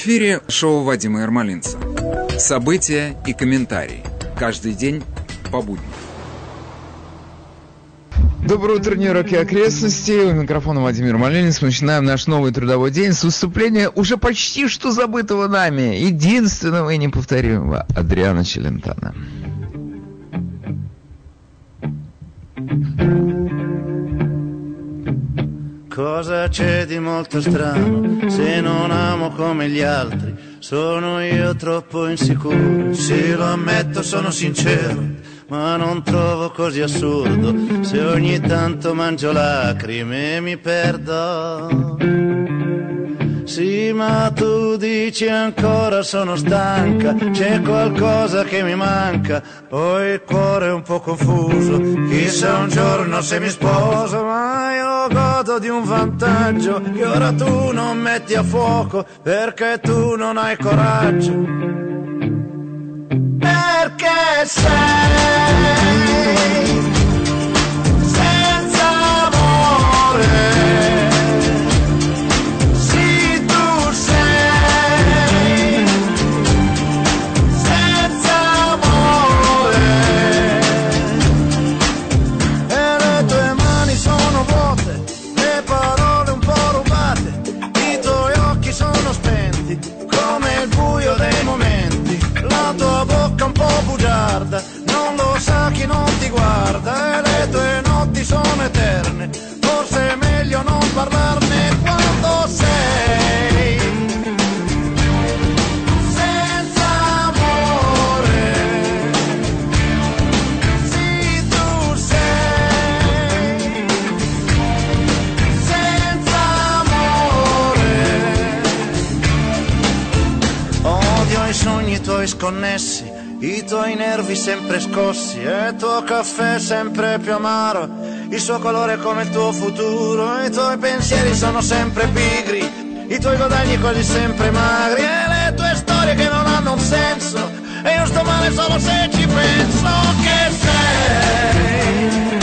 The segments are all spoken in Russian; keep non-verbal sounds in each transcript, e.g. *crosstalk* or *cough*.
Эфире шоу Вадима Ермолинца. События и комментарии. Каждый день по будням. Доброе утро, Нью-Йорк и окрестности. У микрофона Владимир Малинец. Мы начинаем наш новый трудовой день с выступления уже почти что забытого нами, единственного и неповторимого Адриана Челентана. Cosa c'è di molto strano se non amo come gli altri? Sono io troppo insicuro, sì lo ammetto, sono sincero, ma non trovo così assurdo se ogni tanto mangio lacrime e mi perdo. Sì, ma tu dici ancora sono stanca, c'è qualcosa che mi manca, ho il cuore un po' confuso, chissà un giorno se mi sposo, ma io godo di un vantaggio che ora tu non metti a fuoco perché tu non hai coraggio. Perché sei guarda e le tue notti sono eterne, forse è meglio non parlarne quando sei senza amore. Sì, tu sei senza amore. Odio i sogni tuoi sconnessi, tuoi nervi sempre scossi, e il tuo caffè sempre più amaro, il suo colore come il tuo futuro, i tuoi pensieri sono sempre pigri. I tuoi guadagni quasi sempre magri e le tue storie che non hanno un senso E io sto male solo se ci penso che sei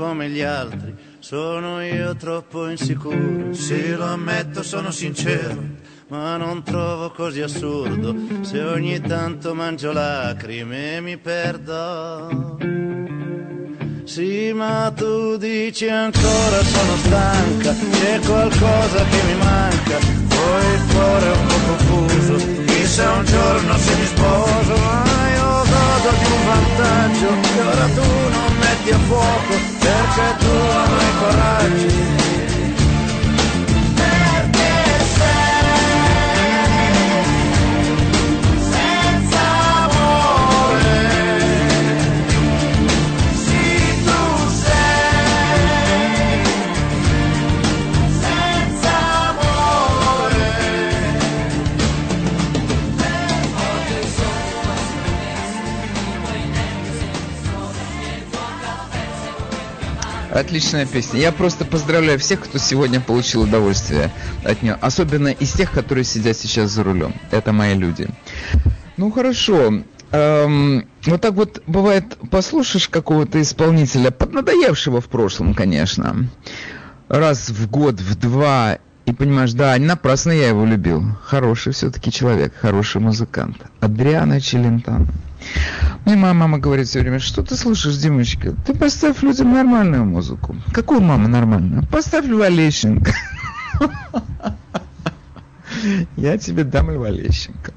come gli altri? Sono io troppo insicuro, sì lo ammetto, sono sincero, ma non trovo così assurdo. Se ogni tanto mangio lacrime e mi perdo. Sì, ma tu dici ancora sono stanca, c'è qualcosa che mi manca, poi il cuore è un po' confuso, chissà un giorno se mi sposo, ma io godo di un vantaggio che ora tu non metti a fuoco, perché tu hai coraggio. Отличная песня. Я просто поздравляю всех, кто сегодня получил удовольствие от нее. Особенно из тех, которые сидят сейчас за рулем. Это мои люди. Ну хорошо. Эм, вот так вот бывает, послушаешь какого-то исполнителя, поднадоевшего в прошлом, конечно, раз в год, в два, и понимаешь, да, не напрасно я его любил. Хороший все-таки человек, хороший музыкант. Адриана Челентано. Мне моя мама говорит все время, что ты слушаешь, Димочка? Ты поставь людям нормальную музыку. Какую мама нормальную? Поставь Льва Лещенко. Я тебе дам Льва Лещенко.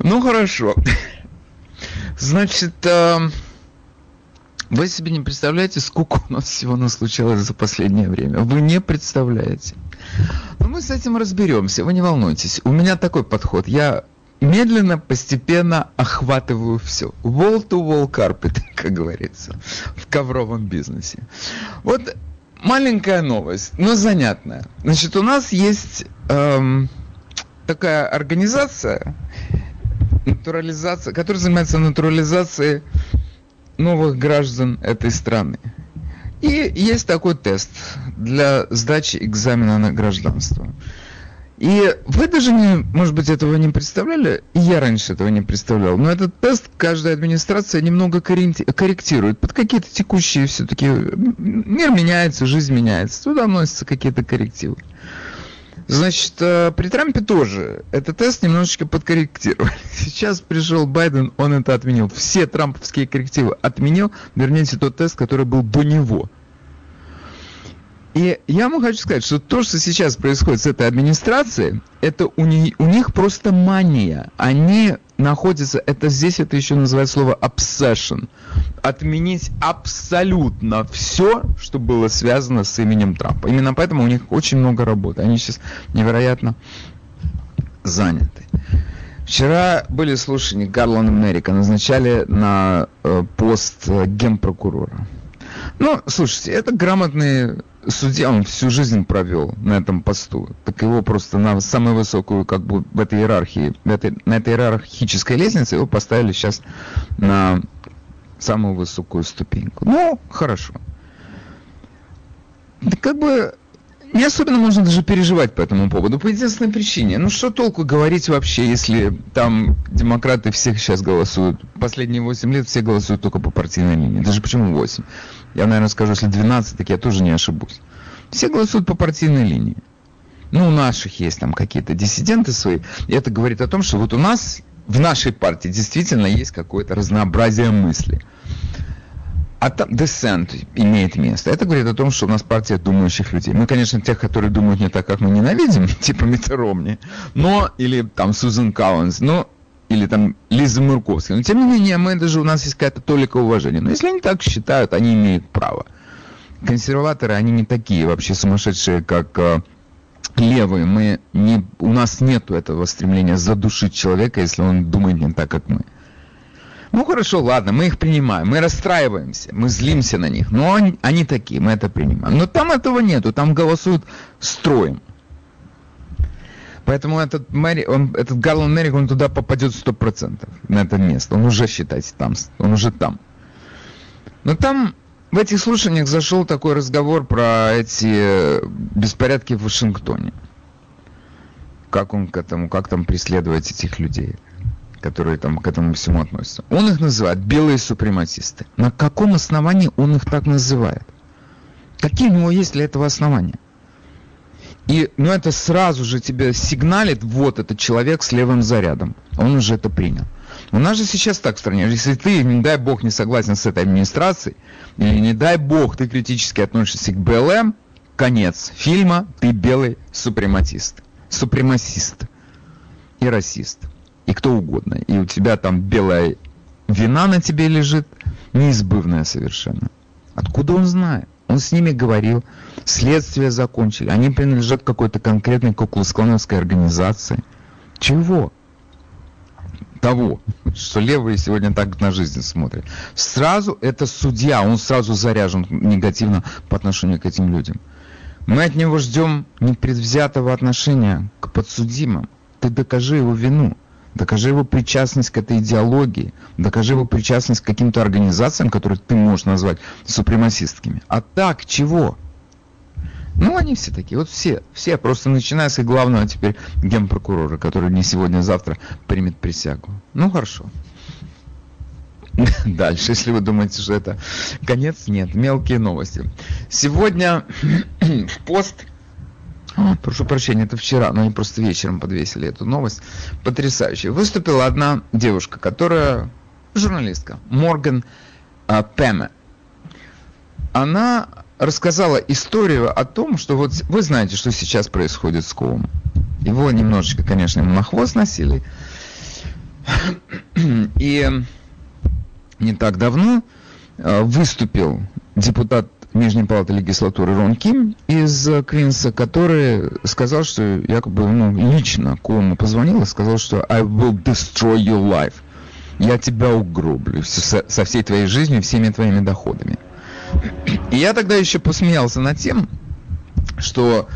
Ну хорошо. Значит, э, вы себе не представляете, сколько у нас всего наслучалось за последнее время. Вы не представляете. Но мы с этим разберемся, вы не волнуйтесь. У меня такой подход. Я медленно, постепенно охватываю все. Wall-to-wall carpet, *laughs* как говорится, в ковровом бизнесе. Вот маленькая новость, но занятная. Значит, у нас есть эм, такая организация, натурализация, которая занимается натурализацией новых граждан этой страны. И есть такой тест для сдачи экзамена на гражданство. И вы даже, не, может быть, этого не представляли, и я раньше этого не представлял, но этот тест каждая администрация немного корректирует под какие-то текущие все-таки... Мир меняется, жизнь меняется, туда вносятся какие-то коррективы. Значит, э, при Трампе тоже этот тест немножечко подкорректировали. *laughs* Сейчас пришел Байден, он это отменил. Все трамповские коррективы отменил, верните тот тест, который был до него. И я вам хочу сказать, что то, что сейчас происходит с этой администрацией, это у, не, у них просто мания. Они находятся, это здесь это еще называют слово obsession. Отменить абсолютно все, что было связано с именем Трампа. Именно поэтому у них очень много работы. Они сейчас невероятно заняты. Вчера были слушания Гарлана Мерика, назначали на э, пост э, генпрокурора. Ну, слушайте, это грамотный судья, он всю жизнь провел на этом посту. Так его просто на самую высокую, как бы в этой иерархии, в этой, на этой иерархической лестнице его поставили сейчас на самую высокую ступеньку. Ну, хорошо. Да как бы не особенно можно даже переживать по этому поводу, по единственной причине. Ну что толку говорить вообще, если там демократы всех сейчас голосуют, последние 8 лет все голосуют только по партийной линии. Даже почему 8? Я, наверное, скажу, если 12, так я тоже не ошибусь. Все голосуют по партийной линии. Ну, у наших есть там какие-то диссиденты свои. И это говорит о том, что вот у нас в нашей партии действительно есть какое-то разнообразие мыслей. А там dissent имеет место. Это говорит о том, что у нас партия думающих людей. Мы, конечно, тех, которые думают не так, как мы ненавидим, *laughs* типа Миттеромни, но, или там Сузан Каунс, но, или там Лиза Мурковская. Но, тем не менее, мы даже, у нас есть какая-то толика уважения. Но если они так считают, они имеют право. Консерваторы, они не такие вообще сумасшедшие, как э, левые. Мы не, у нас нет этого стремления задушить человека, если он думает не так, как мы. Ну хорошо, ладно, мы их принимаем, мы расстраиваемся, мы злимся на них, но они, они такие, мы это принимаем. Но там этого нету, там голосуют строем. Поэтому этот, Мэри, он, этот Гарлан Мерик, он туда попадет сто процентов на это место. Он уже, считайте, там, он уже там. Но там в этих слушаниях зашел такой разговор про эти беспорядки в Вашингтоне. Как он к этому, как там преследовать этих людей которые там к этому всему относятся. Он их называет белые супрематисты. На каком основании он их так называет? Какие у него есть для этого основания? И, ну, это сразу же тебе сигналит, вот этот человек с левым зарядом. Он уже это принял. У нас же сейчас так в стране, если ты, не дай бог, не согласен с этой администрацией, или не дай бог, ты критически относишься к БЛМ, конец фильма, ты белый супрематист. Супремасист и расист и кто угодно. И у тебя там белая вина на тебе лежит, неизбывная совершенно. Откуда он знает? Он с ними говорил, следствие закончили, они принадлежат какой-то конкретной куклусклановской организации. Чего? Того, что левые сегодня так на жизнь смотрят. Сразу это судья, он сразу заряжен негативно по отношению к этим людям. Мы от него ждем непредвзятого отношения к подсудимым. Ты докажи его вину. Докажи его причастность к этой идеологии. Докажи его причастность к каким-то организациям, которые ты можешь назвать супремасистскими. А так чего? Ну, они все такие, вот все, все, просто начиная с главного теперь генпрокурора, который не сегодня, а завтра примет присягу. Ну, хорошо. *laughs* Дальше, если вы думаете, что это конец, нет, мелкие новости. Сегодня *clears throat* в пост, прошу прощения, это вчера, но они просто вечером подвесили эту новость, потрясающая. Выступила одна девушка, которая журналистка, Морган а, Пэме. Она рассказала историю о том, что вот вы знаете, что сейчас происходит с Коум. Его немножечко, конечно, ему на хвост носили. И не так давно э, выступил депутат Нижней палаты легислатуры Рон Ким из Квинса, который сказал, что якобы ну, лично Кому позвонил и сказал, что I will destroy your life. Я тебя угроблю со всей твоей жизнью, всеми твоими доходами. И я тогда еще посмеялся над тем, что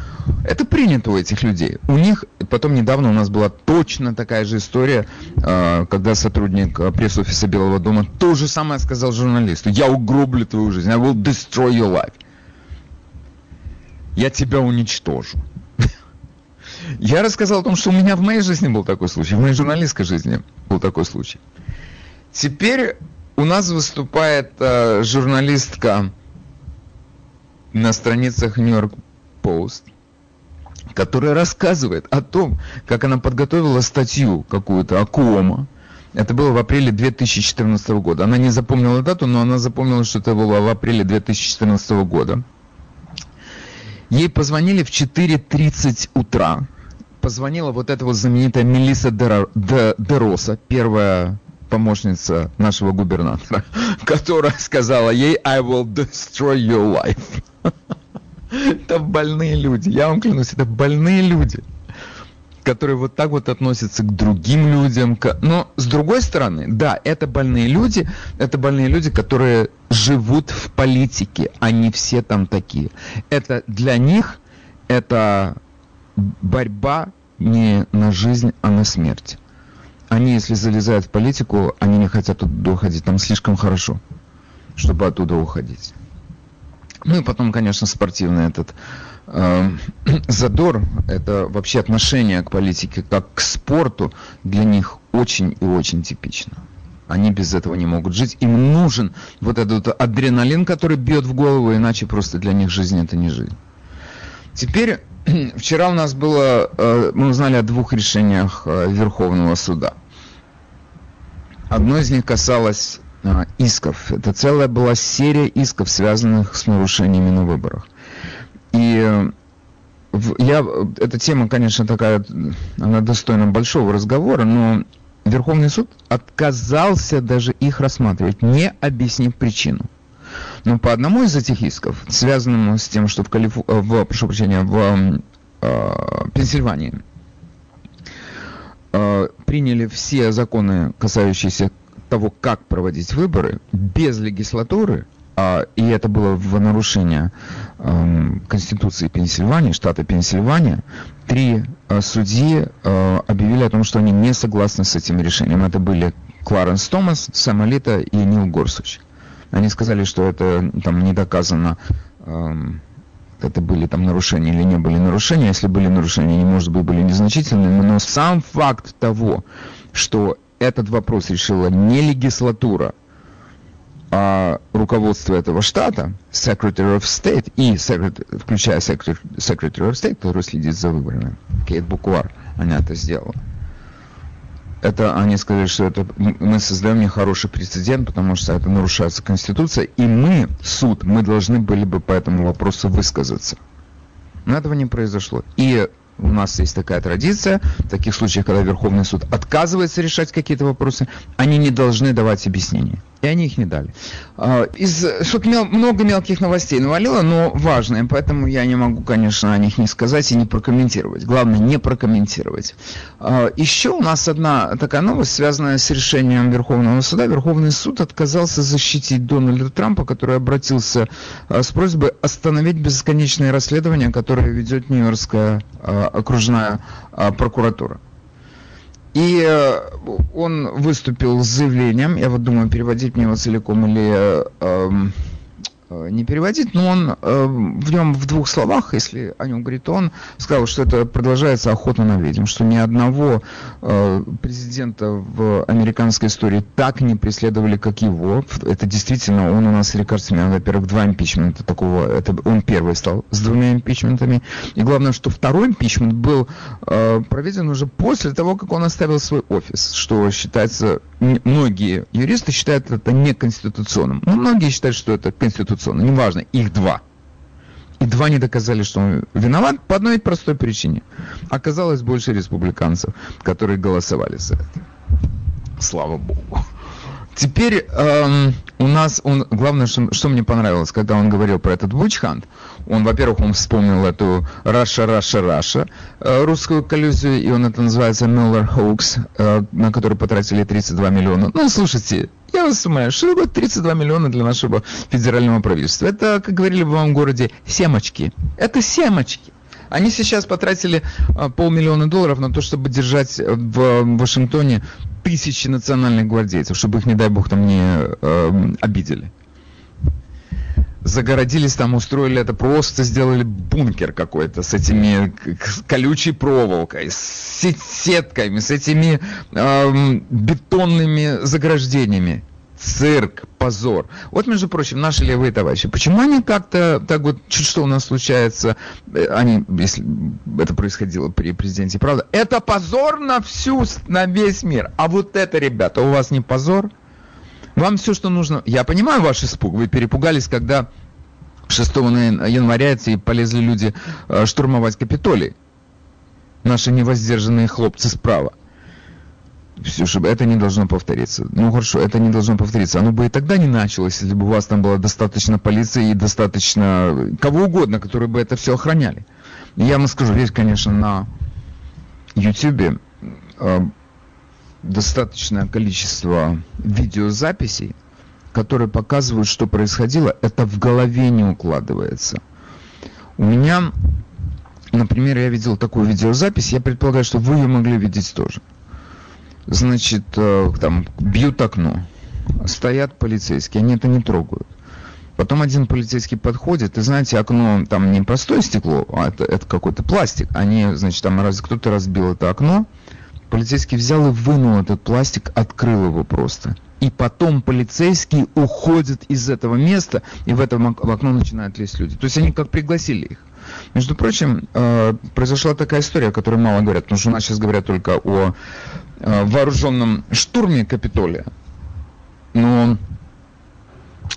это принято у этих людей. У них, потом недавно у нас была точно такая же история, а, когда сотрудник а, пресс-офиса Белого дома то же самое сказал журналисту. Я угроблю твою жизнь. I will destroy your life. Я тебя уничтожу. *laughs* Я рассказал о том, что у меня в моей жизни был такой случай, в моей журналистской жизни был такой случай. Теперь у нас выступает э, журналистка на страницах York Post, которая рассказывает о том, как она подготовила статью какую-то о Кома. Это было в апреле 2014 года. Она не запомнила дату, но она запомнила, что это было в апреле 2014 года. Ей позвонили в 4.30 утра. Позвонила вот эта вот знаменитая Мелисса Дероса, первая помощница нашего губернатора, *laughs* которая сказала ей «I will destroy your life». *laughs* Это больные люди, я вам клянусь, это больные люди, которые вот так вот относятся к другим людям. Но с другой стороны, да, это больные люди, это больные люди, которые живут в политике, они все там такие. Это для них, это борьба не на жизнь, а на смерть они, если залезают в политику, они не хотят оттуда уходить. Там слишком хорошо, чтобы оттуда уходить. Ну и потом, конечно, спортивный этот э, *clears throat* задор, это вообще отношение к политике как к спорту для них очень и очень типично. Они без этого не могут жить. Им нужен вот этот адреналин, который бьет в голову, иначе просто для них жизнь это не жизнь. Теперь, *clears throat* вчера у нас было, э, мы узнали о двух решениях э, Верховного суда. Одно из них касалось исков. Это целая была серия исков, связанных с нарушениями на выборах. И в, я, эта тема, конечно, такая, она достойна большого разговора, но Верховный суд отказался даже их рассматривать, не объяснив причину. Но по одному из этих исков, связанному с тем, что в, Калиф... в, прошу прощения, в э, Пенсильвании э, приняли все законы, касающиеся того, как проводить выборы, без легислатуры, э, и это было в нарушение э, Конституции Пенсильвании, штата Пенсильвания, три э, судьи э, объявили о том, что они не согласны с этим решением. Это были Кларенс Томас, Сэм и Нил Горсуч. Они сказали, что это там не доказано эм, это были там нарушения или не были нарушения. Если были нарушения, они, может быть, были незначительными, но сам факт того, что этот вопрос решила не легислатура, а руководство этого штата, Secretary of State и включая Secretary of State, который следит за выборами, Кейт Буквар, она это сделала это они сказали, что это мы создаем нехороший прецедент, потому что это нарушается Конституция, и мы, суд, мы должны были бы по этому вопросу высказаться. Но этого не произошло. И у нас есть такая традиция, в таких случаях, когда Верховный суд отказывается решать какие-то вопросы, они не должны давать объяснения. И они их не дали. А, из, тут мел, много мелких новостей навалило, но важные, поэтому я не могу, конечно, о них не сказать и не прокомментировать. Главное, не прокомментировать. А, еще у нас одна такая новость, связанная с решением Верховного суда. Верховный суд отказался защитить Дональда Трампа, который обратился а, с просьбой остановить бесконечное расследование, которое ведет Нью-Йоркская окружная прокуратура. И э, он выступил с заявлением, я вот думаю, переводить мне его целиком или э, эм, не переводить, но он э, в нем в двух словах, если о нем говорит он, сказал, что это продолжается охота на ведьм, что ни одного э, президента в американской истории так не преследовали, как его. Это действительно, он у нас рекордсмен. Во-первых, два импичмента такого, это он первый стал с двумя импичментами. И главное, что второй импичмент был э, проведен уже после того, как он оставил свой офис, что считается, многие юристы считают это неконституционным. Но многие считают, что это конституционно конституционно, неважно, их два. И два не доказали, что он виноват по одной простой причине. Оказалось больше республиканцев, которые голосовали за это. Слава богу. Теперь эм, у нас, он, главное, что, что мне понравилось, когда он говорил про этот witch hunt, во-первых, он вспомнил эту Russia, Russia, Russia, русскую коллюзию, и он это называется Mueller hoax, э, на который потратили 32 миллиона. Ну, слушайте, я вас умоляю, что такое 32 миллиона для нашего федерального правительства? Это, как говорили бы в вам городе, семочки. Это семочки. Они сейчас потратили а, полмиллиона долларов на то, чтобы держать в Вашингтоне тысячи национальных гвардейцев, чтобы их, не дай бог, там не э, обидели. Загородились там, устроили это, просто сделали бункер какой-то с этими колючей проволокой, с сетками, с этими э, бетонными заграждениями цирк, позор. Вот, между прочим, наши левые товарищи, почему они как-то, так вот, чуть что у нас случается, э, они, если это происходило при президенте, правда, это позор на всю, на весь мир. А вот это, ребята, у вас не позор? Вам все, что нужно... Я понимаю ваш испуг, вы перепугались, когда 6 января и полезли люди э, штурмовать Капитолий. Наши невоздержанные хлопцы справа все, чтобы это не должно повториться. Ну хорошо, это не должно повториться. Оно бы и тогда не началось, если бы у вас там было достаточно полиции и достаточно кого угодно, которые бы это все охраняли. Я вам скажу, есть, конечно, на YouTube э, достаточное количество видеозаписей, которые показывают, что происходило. Это в голове не укладывается. У меня, например, я видел такую видеозапись, я предполагаю, что вы ее могли видеть тоже значит, э, там бьют окно, стоят полицейские, они это не трогают. Потом один полицейский подходит, и знаете, окно там не простое стекло, а это, это какой-то пластик. Они, значит, там раз, кто-то разбил это окно, полицейский взял и вынул этот пластик, открыл его просто. И потом полицейские уходят из этого места, и в это окно начинают лезть люди. То есть они как пригласили их. Между прочим, э, произошла такая история, о которой мало говорят, потому что у нас сейчас говорят только о э, вооруженном штурме Капитолия. Но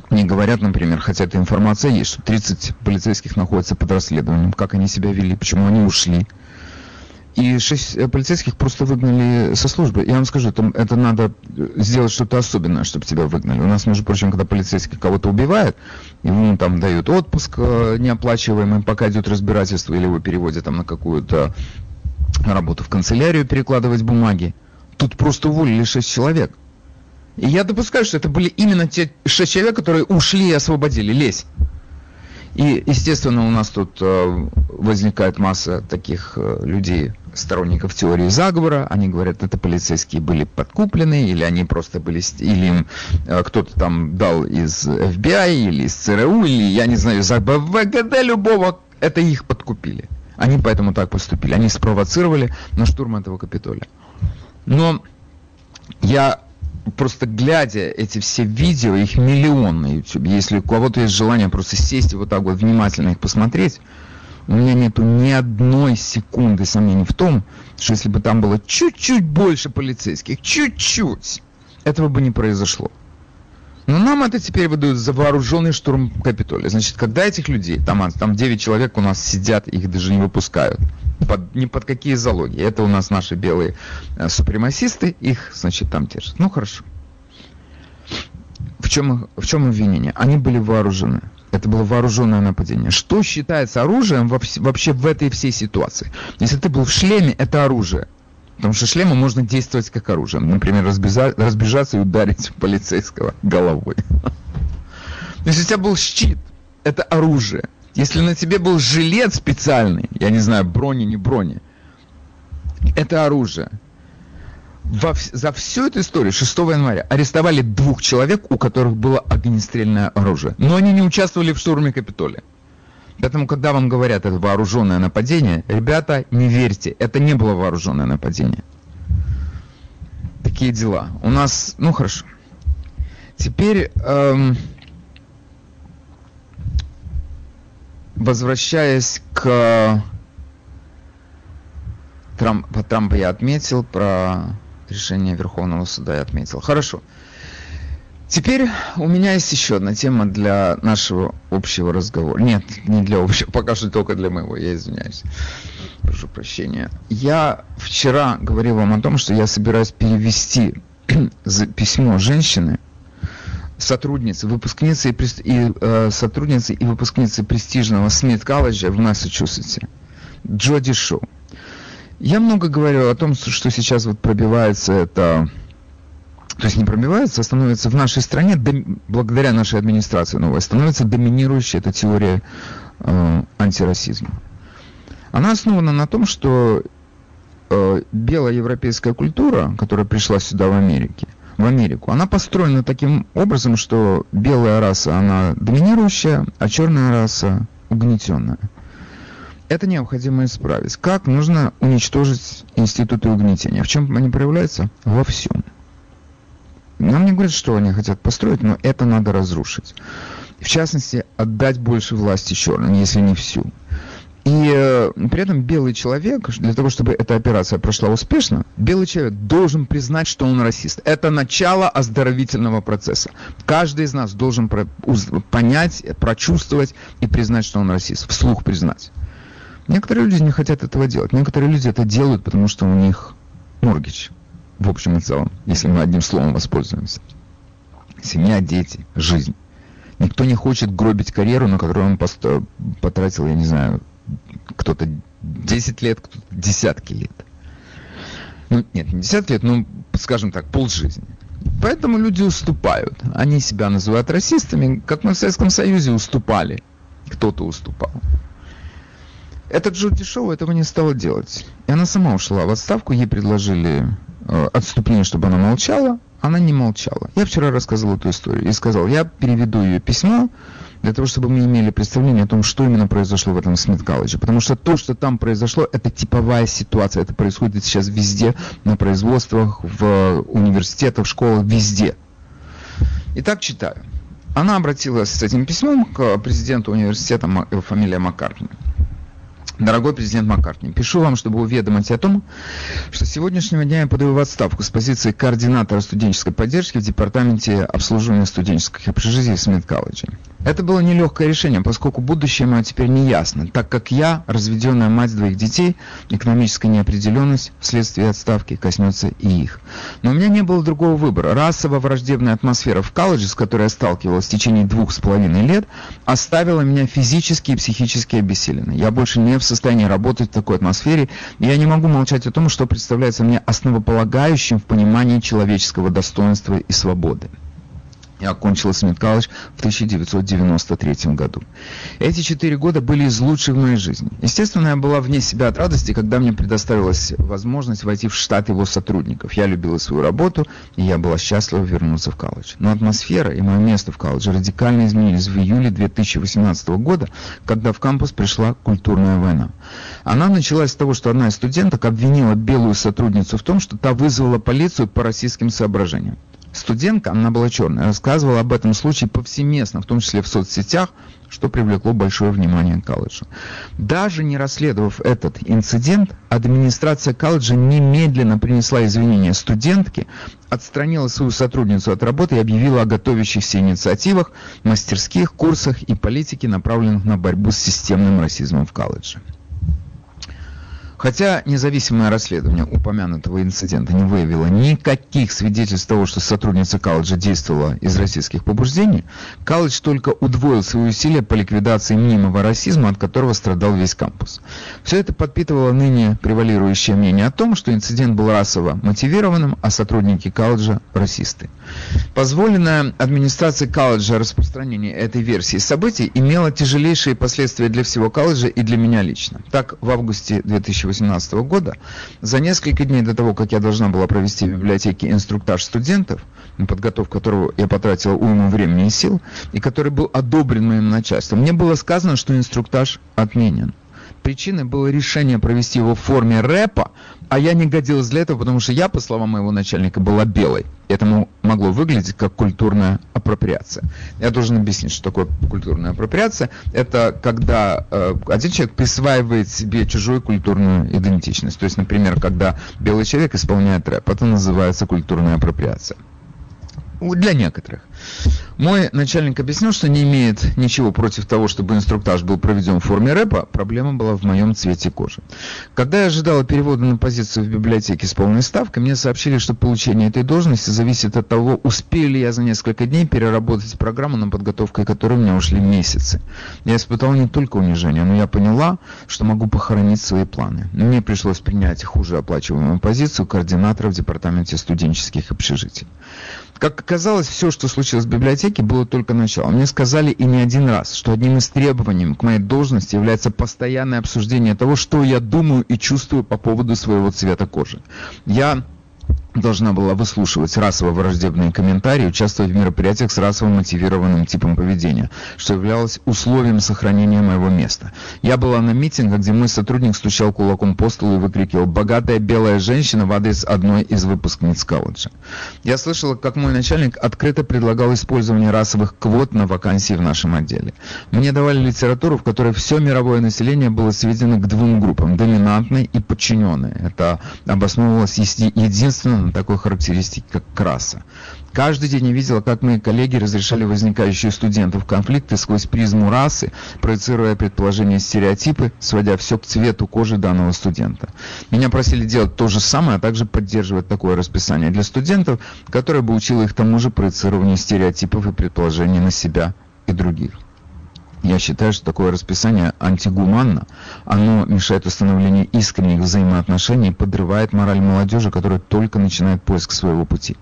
не говорят, например, хотя эта информация есть, что 30 полицейских находятся под расследованием, как они себя вели, почему они ушли. И шесть э, полицейских просто выгнали со службы. Я вам скажу, это, это надо сделать что-то особенное, чтобы тебя выгнали. У нас, между прочим, когда полицейский кого-то убивает, ему там дают отпуск э, неоплачиваемый, пока идет разбирательство, или его переводят там на какую-то работу в канцелярию перекладывать бумаги. Тут просто уволили шесть человек. И я допускаю, что это были именно те шесть человек, которые ушли и освободили. Лезь. И, естественно, у нас тут э, возникает масса таких э, людей, сторонников теории заговора. Они говорят, это полицейские были подкуплены, или они просто были, или им э, кто-то там дал из FBI, или из ЦРУ, или, я не знаю, из ВГД любого. Это их подкупили. Они поэтому так поступили. Они спровоцировали на штурм этого Капитолия. Но я просто глядя эти все видео, их миллион на YouTube, если у кого-то есть желание просто сесть и вот так вот внимательно их посмотреть, у меня нету ни одной секунды сомнений в том, что если бы там было чуть-чуть больше полицейских, чуть-чуть, этого бы не произошло. Но нам это теперь выдают за вооруженный штурм Капитолия. Значит, когда этих людей, там, там 9 человек у нас сидят, их даже не выпускают. Под, ни под какие залоги. Это у нас наши белые э, супремасисты, их, значит, там держат. Ну, хорошо. В чем, в чем обвинение? Они были вооружены. Это было вооруженное нападение. Что считается оружием вообще в этой всей ситуации? Если ты был в шлеме, это оружие. Потому что шлемом можно действовать как оружием. Например, разбежа, разбежаться и ударить полицейского головой. *laughs* Если у тебя был щит, это оружие. Если на тебе был жилет специальный, я не знаю, брони, не брони, это оружие. Во, за всю эту историю 6 января арестовали двух человек, у которых было огнестрельное оружие. Но они не участвовали в штурме Капитолия. Поэтому, когда вам говорят это вооруженное нападение, ребята, не верьте, это не было вооруженное нападение. Такие дела. У нас, ну хорошо. Теперь, эм, возвращаясь к Трампа, Трампа я отметил, про решение Верховного суда я отметил. Хорошо. Теперь у меня есть еще одна тема для нашего общего разговора. Нет, не для общего, *laughs* пока что только для моего, я извиняюсь. Прошу прощения. Я вчера говорил вам о том, что я собираюсь перевести *clears throat* письмо женщины, сотрудницы, выпускницы и, и э, сотрудницы и выпускницы престижного Смит колледжа в Массачусетсе, Джоди Шоу. Я много говорил о том, что сейчас вот пробивается это, то есть не пробивается, а становится в нашей стране, благодаря нашей администрации новой, становится доминирующей эта теория э, антирасизма. Она основана на том, что э, белая европейская культура, которая пришла сюда в Америке, в Америку, она построена таким образом, что белая раса, она доминирующая, а черная раса угнетенная. Это необходимо исправить. Как нужно уничтожить институты угнетения? В чем они проявляются? Во всем. Нам не говорят, что они хотят построить, но это надо разрушить. В частности, отдать больше власти черным, если не всю. И э, при этом белый человек, для того, чтобы эта операция прошла успешно, белый человек должен признать, что он расист. Это начало оздоровительного процесса. Каждый из нас должен про, понять, прочувствовать и признать, что он расист. Вслух признать. Некоторые люди не хотят этого делать. Некоторые люди это делают, потому что у них моргич. В общем и целом, если мы одним словом воспользуемся. Семья, дети, жизнь. Никто не хочет гробить карьеру, на которую он потратил, я не знаю, кто-то 10 лет, кто-то десятки лет. Ну, нет, не десятки лет, но, скажем так, полжизни. Поэтому люди уступают. Они себя называют расистами, как мы в Советском Союзе уступали. Кто-то уступал. Этот Джуди Шоу этого не стала делать. И она сама ушла в отставку, ей предложили э, отступление, чтобы она молчала. Она не молчала. Я вчера рассказывал эту историю и сказал, я переведу ее письмо для того, чтобы мы имели представление о том, что именно произошло в этом Смит колледже. Потому что то, что там произошло, это типовая ситуация. Это происходит сейчас везде, на производствах, в университетах, в школах, везде. Итак, читаю. Она обратилась с этим письмом к президенту университета, фамилия Маккартни. Дорогой президент Маккартни, пишу вам, чтобы уведомить о том, что с сегодняшнего дня я подаю в отставку с позиции координатора студенческой поддержки в Департаменте обслуживания студенческих общежитий Смит колледжа. Это было нелегкое решение, поскольку будущее мое теперь не ясно, так как я, разведенная мать двоих детей, экономическая неопределенность вследствие отставки коснется и их. Но у меня не было другого выбора. Расово-враждебная атмосфера в колледже, с которой я сталкивалась в течение двух с половиной лет, оставила меня физически и психически обессиленной. Я больше не в состоянии работать в такой атмосфере, и я не могу молчать о том, что представляется мне основополагающим в понимании человеческого достоинства и свободы. Я окончила Смит колледж в 1993 году. Эти четыре года были из лучших в моей жизни. Естественно, я была вне себя от радости, когда мне предоставилась возможность войти в штат его сотрудников. Я любила свою работу, и я была счастлива вернуться в колледж. Но атмосфера и мое место в колледже радикально изменились в июле 2018 года, когда в кампус пришла культурная война. Она началась с того, что одна из студенток обвинила белую сотрудницу в том, что та вызвала полицию по расистским соображениям. Студентка, она была черная, рассказывала об этом случае повсеместно, в том числе в соцсетях, что привлекло большое внимание колледжа. Даже не расследовав этот инцидент, администрация колледжа немедленно принесла извинения студентке, отстранила свою сотрудницу от работы и объявила о готовящихся инициативах, мастерских, курсах и политике, направленных на борьбу с системным расизмом в колледже. Хотя независимое расследование упомянутого инцидента не выявило никаких свидетельств того, что сотрудница колледжа действовала из российских побуждений, колледж только удвоил свои усилия по ликвидации мнимого расизма, от которого страдал весь кампус. Все это подпитывало ныне превалирующее мнение о том, что инцидент был расово мотивированным, а сотрудники колледжа – расисты. Позволенное администрации колледжа распространение этой версии событий имело тяжелейшие последствия для всего колледжа и для меня лично. Так, в августе 2018 года, за несколько дней до того, как я должна была провести в библиотеке инструктаж студентов, на подготовку которого я потратила уйму времени и сил, и который был одобрен моим начальством, мне было сказано, что инструктаж отменен. Причиной было решение провести его в форме рэпа, а я не годилась для этого, потому что я, по словам моего начальника, была белой. Это могло выглядеть как культурная апроприация. Я должен объяснить, что такое культурная апроприация. Это когда э, один человек присваивает себе чужую культурную идентичность. То есть, например, когда белый человек исполняет рэп, это называется культурная апроприация. Для некоторых. Мой начальник объяснил, что не имеет ничего против того, чтобы инструктаж был проведен в форме рэпа, проблема была в моем цвете кожи. Когда я ожидала перевода на позицию в библиотеке с полной ставкой, мне сообщили, что получение этой должности зависит от того, успею ли я за несколько дней переработать программу, на подготовку которой у меня ушли месяцы. Я испытал не только унижение, но я поняла, что могу похоронить свои планы. Мне пришлось принять хуже оплачиваемую позицию координатора в департаменте студенческих общежитий. Как оказалось, все, что случилось в библиотеке, было только началом. Мне сказали и не один раз, что одним из требований к моей должности является постоянное обсуждение того, что я думаю и чувствую по поводу своего цвета кожи. Я должна была выслушивать расово-враждебные комментарии, участвовать в мероприятиях с расово-мотивированным типом поведения, что являлось условием сохранения моего места. Я была на митингах, где мой сотрудник стучал кулаком по столу и выкрикивал «Богатая белая женщина» в адрес одной из выпускниц колледжа. Я слышала, как мой начальник открыто предлагал использование расовых квот на вакансии в нашем отделе. Мне давали литературу, в которой все мировое население было сведено к двум группам – доминантной и подчиненной. Это обосновывалось единственно на такой характеристике, как краса. Каждый день я видела, как мои коллеги разрешали возникающие у студентов конфликты сквозь призму расы, проецируя предположения и стереотипы, сводя все к цвету кожи данного студента. Меня просили делать то же самое, а также поддерживать такое расписание для студентов, которое бы учило их тому же проецированию стереотипов и предположений на себя и других. Я считаю, что такое расписание антигуманно. Оно мешает установлению искренних взаимоотношений и подрывает мораль молодежи, которая только начинает поиск своего пути.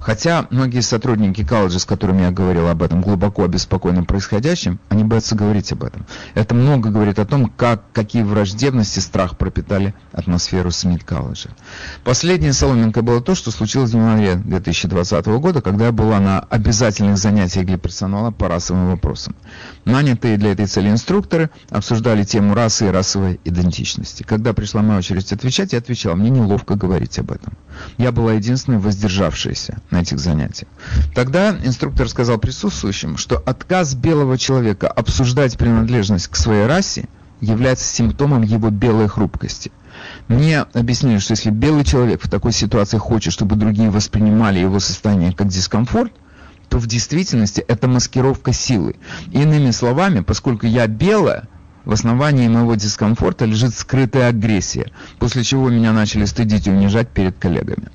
Хотя многие сотрудники колледжа, с которыми я говорил об этом, глубоко обеспокоены происходящим, они боятся говорить об этом. Это много говорит о том, как, какие враждебности страх пропитали атмосферу Смит колледжа. Последней соломинкой было то, что случилось в январе 2020 года, когда я была на обязательных занятиях для персонала по расовым вопросам. Нанятые для этой цели инструкторы обсуждали тему расы и расовой идентичности. Когда пришла моя очередь отвечать, я отвечал, мне неловко говорить об этом. Я была единственной воздержавшейся на этих занятиях. Тогда инструктор сказал присутствующим, что отказ белого человека обсуждать принадлежность к своей расе является симптомом его белой хрупкости. Мне объяснили, что если белый человек в такой ситуации хочет, чтобы другие воспринимали его состояние как дискомфорт, то в действительности это маскировка силы. Иными словами, поскольку я белая, в основании моего дискомфорта лежит скрытая агрессия, после чего меня начали стыдить и унижать перед коллегами.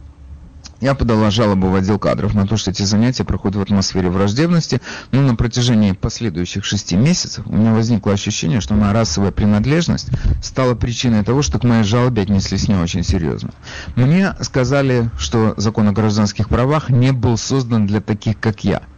Я подала жалобу в отдел кадров на то, что эти занятия проходят в атмосфере враждебности, но на протяжении последующих шести месяцев у меня возникло ощущение, что моя расовая принадлежность стала причиной того, что к моей жалобе отнеслись не очень серьезно. Мне сказали, что закон о гражданских правах не был создан для таких, как я –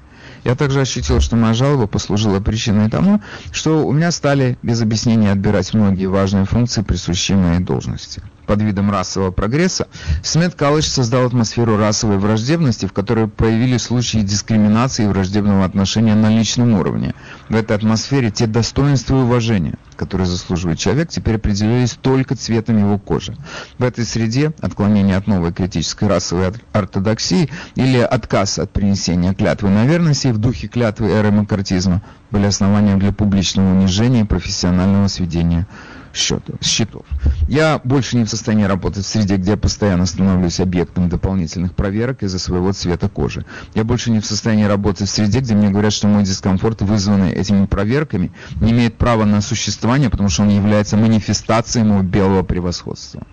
я также ощутил, что моя жалоба послужила причиной тому, что у меня стали без объяснения отбирать многие важные функции, присущие моей должности. Под видом расового прогресса Смит Калыч создал атмосферу расовой враждебности, в которой появились случаи дискриминации и враждебного отношения на личном уровне. В этой атмосфере те достоинства и уважения, которые заслуживает человек, теперь определялись только цветом его кожи. В этой среде отклонение от новой критической расовой ортодоксии или отказ от принесения клятвы на верности в духе клятвы эры макартизма были основанием для публичного унижения и профессионального сведения счетов. Я больше не в состоянии работать в среде, где я постоянно становлюсь объектом дополнительных проверок из-за своего цвета кожи. Я больше не в состоянии работать в среде, где мне говорят, что мой дискомфорт, вызванный этими проверками, не имеет права на существование, потому что он является манифестацией моего белого превосходства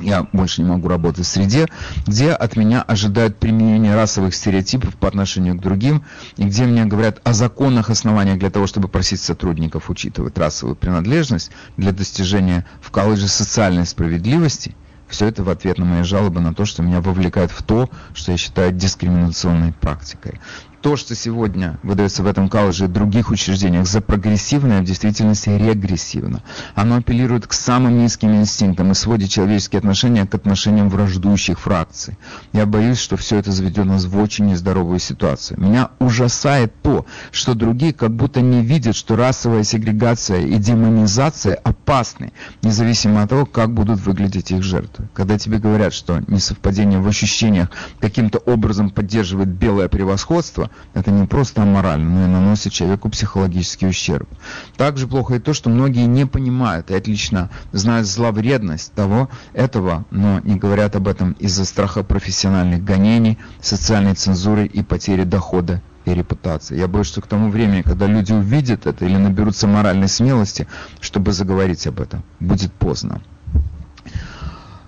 я больше не могу работать в среде, где от меня ожидают применения расовых стереотипов по отношению к другим, и где мне говорят о законных основаниях для того, чтобы просить сотрудников учитывать расовую принадлежность для достижения в колледже социальной справедливости, Все это в ответ на мои жалобы на то, что меня вовлекает в то, что я считаю дискриминационной практикой то, что сегодня выдается в этом колледже и других учреждениях за прогрессивное, в действительности регрессивно. Оно апеллирует к самым низким инстинктам и сводит человеческие отношения к отношениям враждующих фракций. Я боюсь, что все это заведет нас в очень нездоровую ситуацию. Меня ужасает то, что другие как будто не видят, что расовая сегрегация и демонизация опасны, независимо от того, как будут выглядеть их жертвы. Когда тебе говорят, что несовпадение в ощущениях каким-то образом поддерживает белое превосходство, это не просто аморально, но и наносит человеку психологический ущерб. Также плохо и то, что многие не понимают и отлично знают зловредность того, этого, но не говорят об этом из-за страха профессиональных гонений, социальной цензуры и потери дохода и репутации. Я боюсь, что к тому времени, когда люди увидят это или наберутся моральной смелости, чтобы заговорить об этом, будет поздно.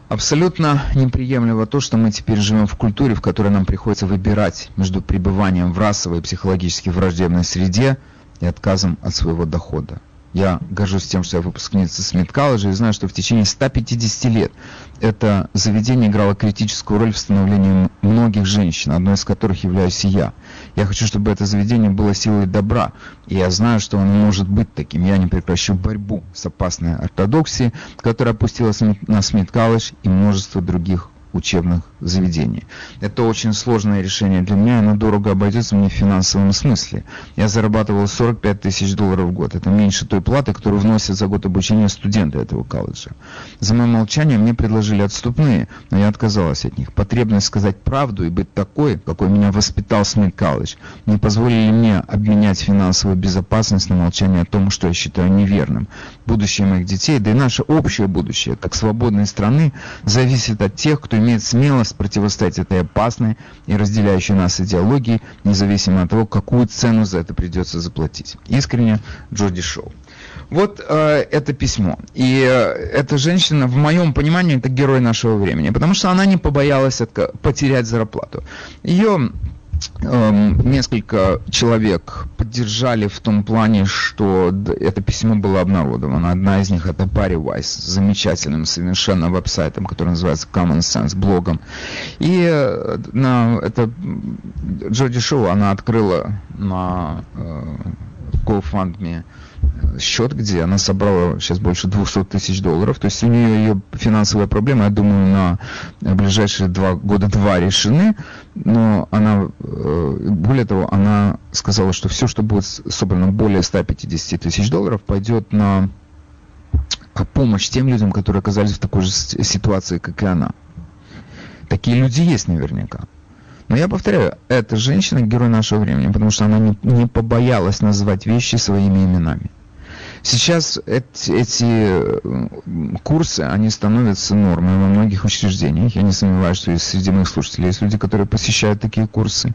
Абсолютно неприемлемо то, что мы теперь живем в культуре, в которой нам приходится выбирать между пребыванием в расовой и психологически враждебной среде и отказом от своего дохода. Я горжусь тем, что я выпускница Смит колледжа и знаю, что в течение 150 лет это заведение играло критическую роль в становлении многих женщин, одной из которых являюсь и я. Я хочу, чтобы это заведение было силой добра, и я знаю, что оно может быть таким. Я не прекращу борьбу с опасной ортодоксией, которая опустилась на Смит колледж и множество других учебных заведений. Это очень сложное решение для меня, оно дорого обойдется мне в финансовом смысле. Я зарабатывал 45 тысяч долларов в год. Это меньше той платы, которую вносят за год обучения студенты этого колледжа. За мое молчание мне предложили отступные, но я отказалась от них. Потребность сказать правду и быть такой, какой меня воспитал Смит колледж, не позволили мне обменять финансовую безопасность на молчание о том, что я считаю неверным. Будущее моих детей, да и наше общее будущее, как свободной страны, зависит от тех, кто имеет смелость противостоять этой опасной и разделяющей нас идеологии, независимо от того, какую цену за это придется заплатить. Искренне, Джоди Шоу. Вот э, это письмо. И э, эта женщина, в моем понимании, это герой нашего времени, потому что она не побоялась от, потерять зарплату. Ее несколько человек поддержали в том плане, что это письмо было обнародовано. Одна из них это Барри Вайс замечательным совершенно веб-сайтом, который называется Common Sense, блогом. И э, на это Джоди Шоу она открыла на э, GoFundMe счет, где она собрала сейчас больше 200 тысяч долларов. То есть у нее ее финансовая проблема, я думаю, на ближайшие два года два решены. Но она, э, более того, она сказала, что все, что будет собрано более 150 тысяч долларов, пойдет на помощь тем людям, которые оказались в такой же ситуации, как и она. Такие люди есть наверняка. Но я повторяю, эта женщина герой нашего времени, потому что она не, не побоялась назвать вещи своими именами. Сейчас эти, эти курсы, они становятся нормой во многих учреждениях. Я не сомневаюсь, что есть среди моих слушателей есть люди, которые посещают такие курсы.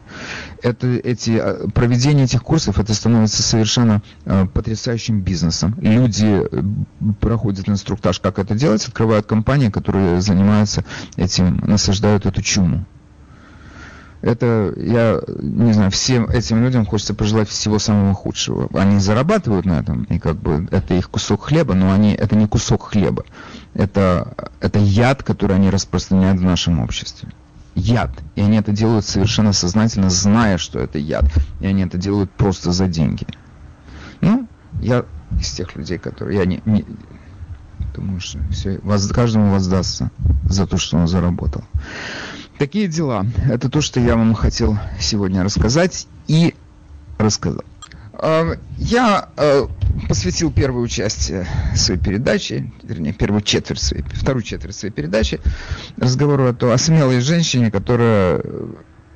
Это, эти, а, проведение этих курсов, это становится совершенно э, потрясающим бизнесом. Люди э, проходят инструктаж, как это делать, открывают компании, которые занимаются этим, насаждают эту чуму это, я не знаю, всем этим людям хочется пожелать всего самого худшего. Они зарабатывают на этом, и как бы это их кусок хлеба, но они, это не кусок хлеба. Это, это яд, который они распространяют в нашем обществе. Яд. И они это делают совершенно сознательно, зная, что это яд. И они это делают просто за деньги. Ну, я из тех людей, которые... Я не, не думаю, что все, каждому воздастся за то, что он заработал. Такие дела. Это то, что я вам хотел сегодня рассказать и рассказал. А, я а, посвятил первую часть своей передачи, вернее, первую четверть своей, вторую четверть своей передачи разговору о, о смелой женщине, которая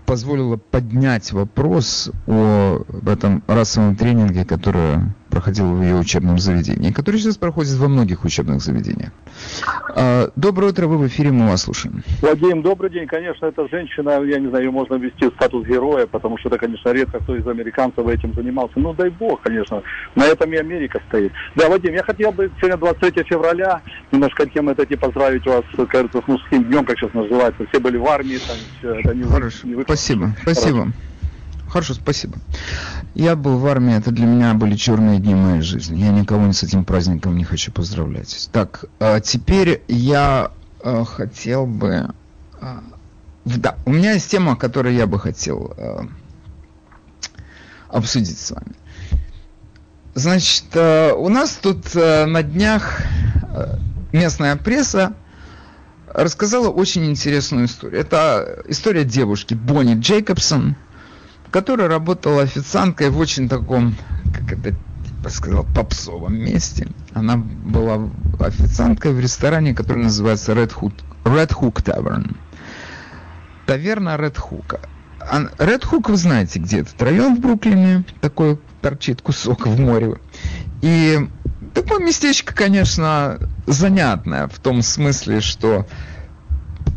позволила поднять вопрос о этом расовом тренинге, который проходил в ее учебном заведении, который сейчас проходит во многих учебных заведениях. А, доброе утро, вы в эфире, мы вас слушаем. Владимир, добрый день. Конечно, эта женщина, я не знаю, ее можно ввести в статус героя, потому что это, конечно, редко кто из американцев этим занимался. Ну, дай бог, конечно. На этом и Америка стоит. Да, Вадим, я хотел бы сегодня 23 февраля, немножко тем это типа поздравить вас, кажется, с мужским днем, как сейчас называется. Все были в армии, там, это не Хорошо, не спасибо, спасибо. Хорошо. Хорошо, спасибо. Я был в армии, это для меня были черные дни моей жизни. Я никого с этим праздником не хочу поздравлять. Так, а теперь я э, хотел бы... Э, да, у меня есть тема, которую я бы хотел обсудить с вами. Значит, у нас тут на днях местная пресса рассказала очень интересную историю. Это история девушки Бонни Джейкобсон, которая работала официанткой в очень таком, как это я сказал, попсовом месте. Она была официанткой в ресторане, который называется Red Hook, Red Hook Tavern. Таверна Red Hook. Red Hook, вы знаете, где этот район в Бруклине, такой торчит кусок в море. И такое местечко, конечно, занятное в том смысле, что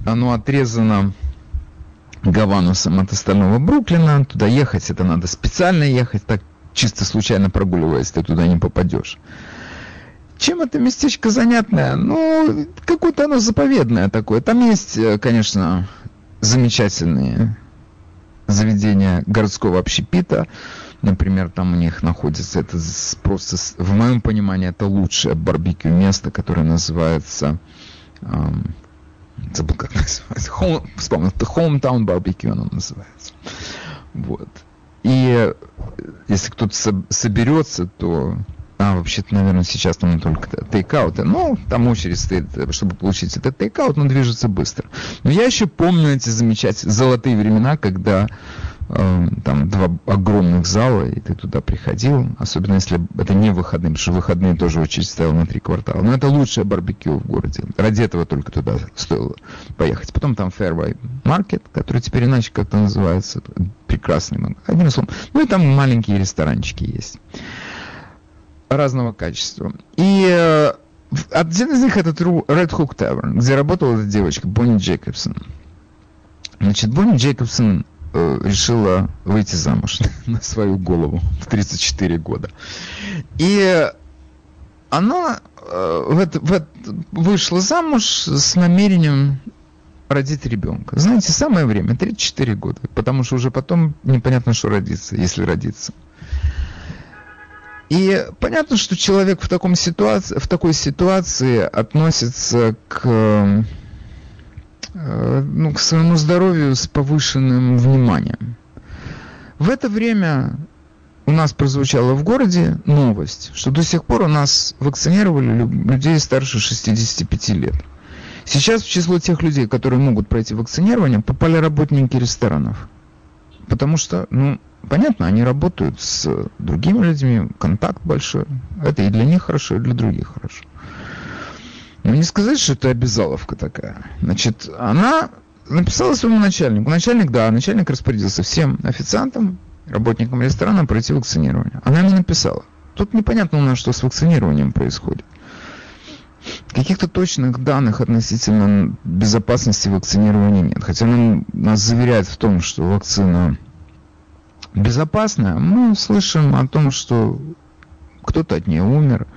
оно отрезано Гаванусом от остального Бруклина. Туда ехать, это надо специально ехать, так чисто случайно прогуливаясь, ты туда не попадешь. Чем это местечко занятное? Ну, какое-то оно заповедное такое. Там есть, э, конечно, замечательные заведения городского общепита. Например, там у них находится, это просто, в моем понимании, это лучшее барбекю место, которое называется, эм, забыл как называется, Home, вспомнил, Hometown Barbecue оно называется. Вот. И если кто-то соберется, то а, вообще-то, наверное, сейчас там только тейкауты. Ну, там очередь стоит, чтобы получить этот тейкаут, но движется быстро. Но я еще помню эти замечательные золотые времена, когда э, там два огромных зала, и ты туда приходил, особенно если это не выходные, потому что выходные тоже очередь стояла на три квартала. Но это лучшее барбекю в городе. Ради этого только туда стоило поехать. Потом там Fairway Market, который теперь иначе как-то называется. Прекрасный магазин. Одним словом. Ну и там маленькие ресторанчики есть разного качества. И э, один из них это Red Hook Tavern, где работала эта девочка Бонни Джейкобсон. Значит, Бонни Джейкобсон э, решила выйти замуж *laughs* на свою голову в 34 года. И она э, в это, в это, вышла замуж с намерением родить ребенка. Знаете, самое время, 34 года, потому что уже потом непонятно, что родиться, если родиться. И понятно, что человек в, таком ситуации, в такой ситуации относится к, э, ну, к своему здоровью с повышенным вниманием. В это время у нас прозвучала в городе новость, что до сих пор у нас вакцинировали людей старше 65 лет. Сейчас в число тех людей, которые могут пройти вакцинирование, попали работники ресторанов. Потому что, ну, понятно, они работают с другими людьми, контакт большой. Это и для них хорошо, и для других хорошо. Но не сказать, что это обязаловка такая. Значит, она написала своему начальнику. Начальник, да, начальник распорядился всем официантам, работникам ресторана пройти вакцинирование. Она ему написала. Тут непонятно у нас, что с вакцинированием происходит. Каких-то точных данных относительно безопасности вакцинирования нет. Хотя он нас заверяет в том, что вакцина безопасная, мы слышим о том, что кто-то от нее умер,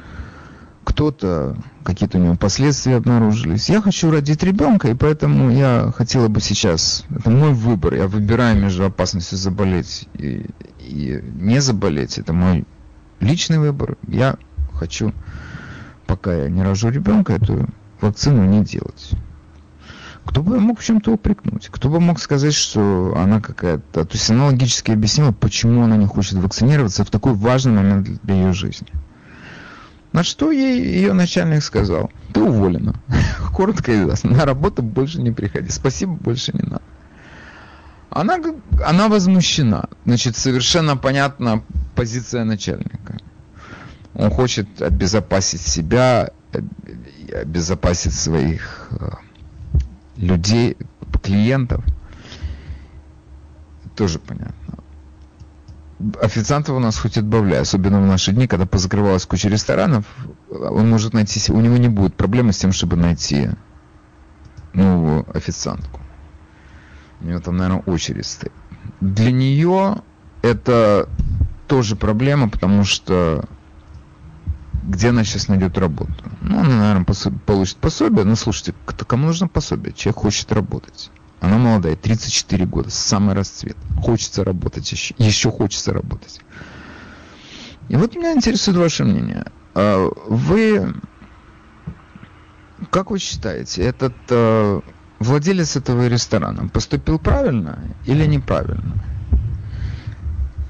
кто-то, какие-то у него последствия обнаружились. Я хочу родить ребенка, и поэтому я хотела бы сейчас, это мой выбор, я выбираю между опасностью заболеть и, и не заболеть, это мой личный выбор. Я хочу, пока я не рожу ребенка, эту вакцину не делать. Кто бы мог в чем-то упрекнуть? Кто бы мог сказать, что она какая-то... То есть она логически объяснила, почему она не хочет вакцинироваться в такой важный момент для ее жизни. На что ей ее начальник сказал, ты уволена. *laughs* Коротко и ясно. На работу больше не приходи. Спасибо, больше не надо. Она, она возмущена. Значит, совершенно понятна позиция начальника. Он хочет обезопасить себя, обезопасить своих э, людей, клиентов. Тоже понятно. Официантов у нас хоть отбавляй, особенно в наши дни, когда позакрывалась куча ресторанов, он может найти, у него не будет проблемы с тем, чтобы найти новую официантку. У него там, наверное, очередь стоит. Для нее это тоже проблема, потому что где она сейчас найдет работу? Ну, она, наверное, пособ... получит пособие. Ну, слушайте, кому нужно пособие? Человек хочет работать. Она молодая, 34 года, самый расцвет. Хочется работать еще, еще хочется работать. И вот меня интересует ваше мнение. А вы как вы считаете, этот э, владелец этого ресторана поступил правильно или неправильно?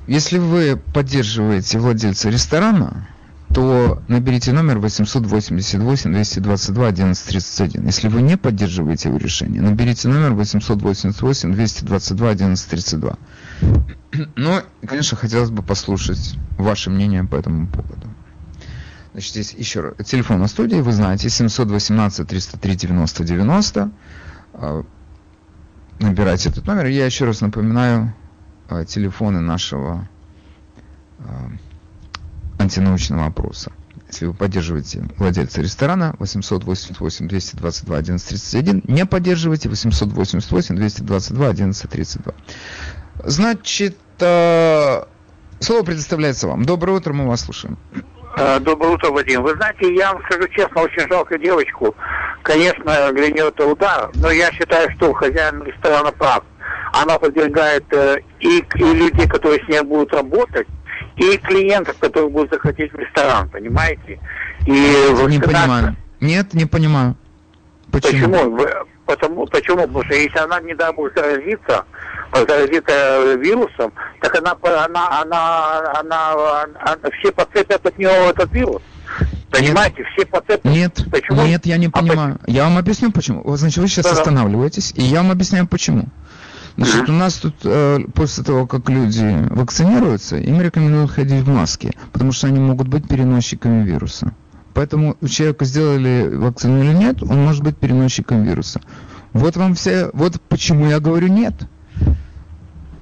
Если вы поддерживаете владельца ресторана, то наберите номер 888 222 1131. Если вы не поддерживаете его решение, наберите номер 888 222 1132. Ну, конечно, хотелось бы послушать ваше мнение по этому поводу. Значит, здесь еще раз. Телефон на студии, вы знаете, 718 303 90 90. Набирайте этот номер. Я еще раз напоминаю а, телефоны нашего а, антинаучного опроса. Если вы поддерживаете владельца ресторана, 888 222 1131. Не поддерживаете 888 222 1132. Значит, э, слово предоставляется вам. Доброе утро, мы вас слушаем. Э, доброе утро, Вадим. Вы знаете, я вам скажу честно, очень жалко девочку. Конечно, для нее это удар, но я считаю, что хозяин ресторана прав. Она подвергает э, и, и людей, которые с ней будут работать, и клиентов, которые будут заходить в ресторан, понимаете? И не понимаю. Нет, не понимаю. Почему? Почему? Потому, почему? Потому что если она не дай бог заразится, заразится вирусом, так она, она, она, она, она, все подцепят от нее этот вирус. Понимаете, нет, все подцепят. Нет, почему? нет, я не а понимаю. А я вам объясню почему. Значит, вы сейчас да, останавливаетесь, и я вам объясняю почему. Значит, у нас тут э, после того, как люди вакцинируются, им рекомендуют ходить в маске, потому что они могут быть переносчиками вируса. Поэтому у человека сделали вакцину или нет, он может быть переносчиком вируса. Вот вам все, вот почему я говорю нет.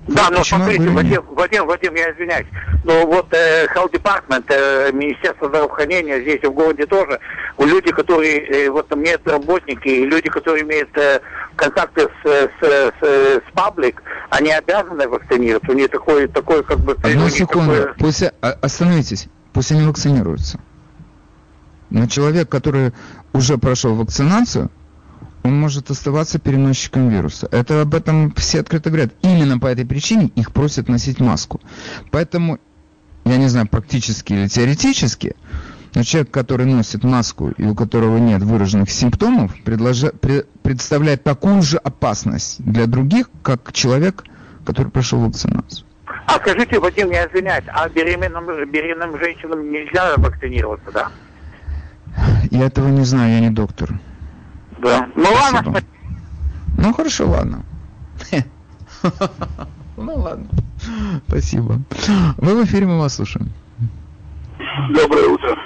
Да, но смотрите, Вадим, Вадим, Вадим, я извиняюсь, но вот э, Health Department, э, Министерство здравоохранения здесь в городе тоже, у люди, которые, э, вот имеют работники, и люди, которые имеют э, контакты с, с, с, с паблик, они обязаны вакцинироваться, у них такой, такой как бы... Одну секунду, такое... пусть, а, остановитесь, пусть они вакцинируются. Но человек, который уже прошел вакцинацию, он может оставаться переносчиком вируса. Это об этом все открыто говорят. Именно по этой причине их просят носить маску. Поэтому, я не знаю, практически или теоретически, но человек, который носит маску и у которого нет выраженных симптомов, предложа, при, представляет такую же опасность для других, как человек, который прошел вакцинацию. А скажите, Вадим, я извиняюсь, а беременным, беременным женщинам нельзя вакцинироваться, да? Я этого не знаю, я не доктор. Да. Ну Спасибо. ладно. Ну хорошо, ладно. *laughs* Ну ладно. Спасибо. Мы в эфире, мы вас слушаем. Доброе утро.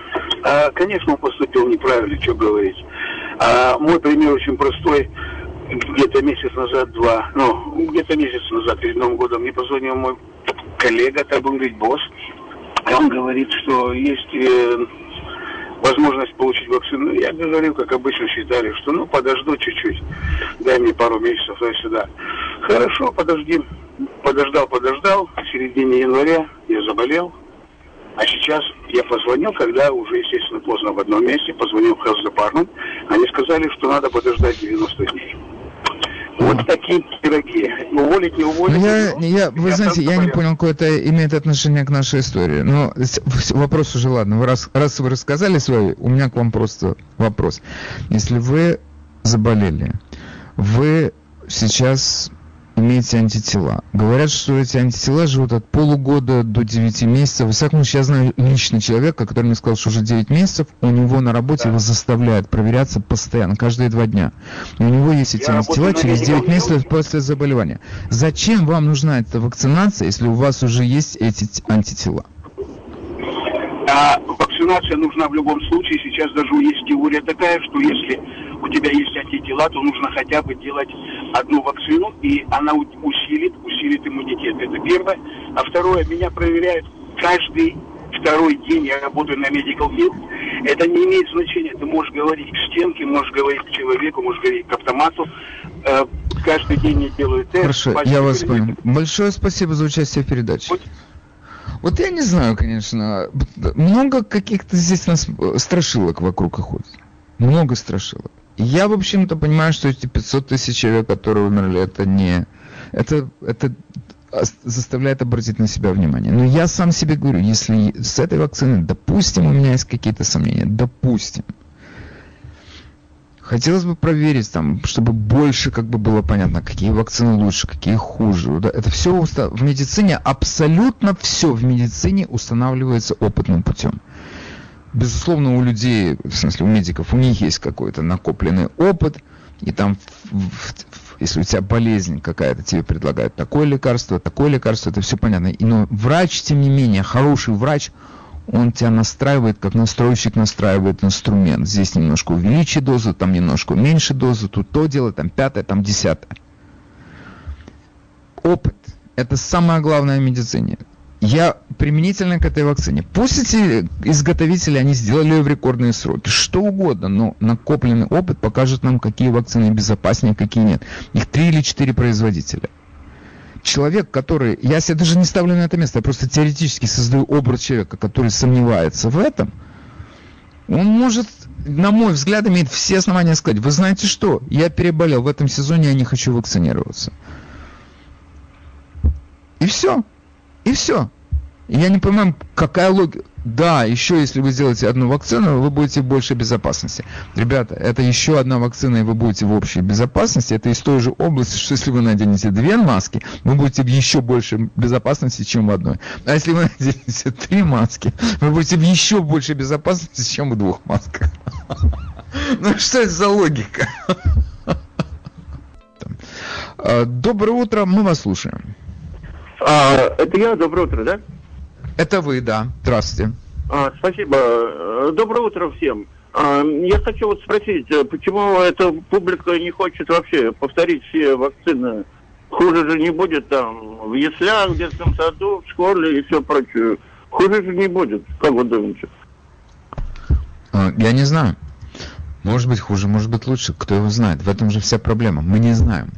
А, конечно, он поступил неправильно, что говорить. А, мой пример очень простой. Где-то месяц назад, два, ну, где-то месяц назад, перед Новым годом, мне позвонил мой коллега, так будем говорить, босс. И он говорит, что есть э, возможность получить вакцину. Я говорил, как обычно считали, что ну подожду чуть-чуть, дай мне пару месяцев туда-сюда. Хорошо, подожди. Подождал, подождал. В середине января я заболел. А сейчас я позвонил, когда уже, естественно, поздно в одном месте, позвонил в Department. Они сказали, что надо подождать 90 дней. Вот такие пироги. Уволить, не уволить. Ну, я, я, вы я знаете, я не понял, какое это имеет отношение к нашей истории. Но вопрос уже, ладно, вы раз, раз вы рассказали свой, у меня к вам просто вопрос. Если вы заболели, вы сейчас имеете антитела. Говорят, что эти антитела живут от полугода до 9 месяцев. Во всяком случае, я знаю лично человека, который мне сказал, что уже 9 месяцев у него на работе да. его заставляют проверяться постоянно, каждые два дня. И у него есть эти я антитела через 9 месяцев после заболевания. Зачем вам нужна эта вакцинация, если у вас уже есть эти антитела? А вакцинация нужна в любом случае. Сейчас даже есть теория такая, что если у тебя есть антитела, то нужно хотя бы делать одну вакцину, и она усилит, усилит иммунитет. Это первое. А второе, меня проверяют каждый второй день я работаю на Medical Field. Это не имеет значения. Ты можешь говорить к стенке, можешь говорить к человеку, можешь говорить к автомату. Э, каждый день я делаю тест. Хорошо, я вас понял. Большое спасибо за участие в передаче. Вот. Я не знаю, конечно, много каких-то здесь нас страшилок вокруг ходит. Много страшилок. Я, в общем-то, понимаю, что эти 500 тысяч человек, которые умерли, это не... Это, это заставляет обратить на себя внимание. Но я сам себе говорю, если с этой вакциной, допустим, у меня есть какие-то сомнения, допустим. Хотелось бы проверить, там, чтобы больше как бы было понятно, какие вакцины лучше, какие хуже. Да, это все в медицине, абсолютно все в медицине устанавливается опытным путем. Безусловно, у людей, в смысле у медиков, у них есть какой-то накопленный опыт, и там, если у тебя болезнь какая-то, тебе предлагают такое лекарство, такое лекарство, это все понятно. Но врач, тем не менее, хороший врач – он тебя настраивает, как настройщик настраивает инструмент. Здесь немножко увеличить дозу, там немножко уменьши дозу, тут то дело, там пятое, там десятое. Опыт. Это самое главное в медицине. Я применительно к этой вакцине. Пусть эти изготовители, они сделали ее в рекордные сроки, что угодно, но накопленный опыт покажет нам, какие вакцины безопаснее, какие нет. Их три или четыре производителя человек, который... Я себя даже не ставлю на это место, я просто теоретически создаю образ человека, который сомневается в этом. Он может, на мой взгляд, иметь все основания сказать, вы знаете что, я переболел в этом сезоне, я не хочу вакцинироваться. И все. И все. Я не понимаю, какая логика. Да, еще если вы сделаете одну вакцину, вы будете в большей безопасности. Ребята, это еще одна вакцина, и вы будете в общей безопасности. Это из той же области, что если вы наденете две маски, вы будете в еще большей безопасности, чем в одной. А если вы *laughs* наденете три маски, вы будете в еще большей безопасности, чем в двух масках. *laughs* Ну что это за логика? *laughs* А, доброе утро, мы вас слушаем. А, это я, доброе утро, да? Это вы, да. Здравствуйте. А, спасибо. Э, доброе утро всем. А, я хочу вот спросить, э, почему эта публика не хочет вообще повторить все вакцины? Хуже же не будет там в яслях, в детском саду, в школе и все прочее. Хуже же не будет, как вы думаете? А, я не знаю. Может быть хуже, может быть лучше. Кто его знает? В этом же вся проблема. Мы не знаем.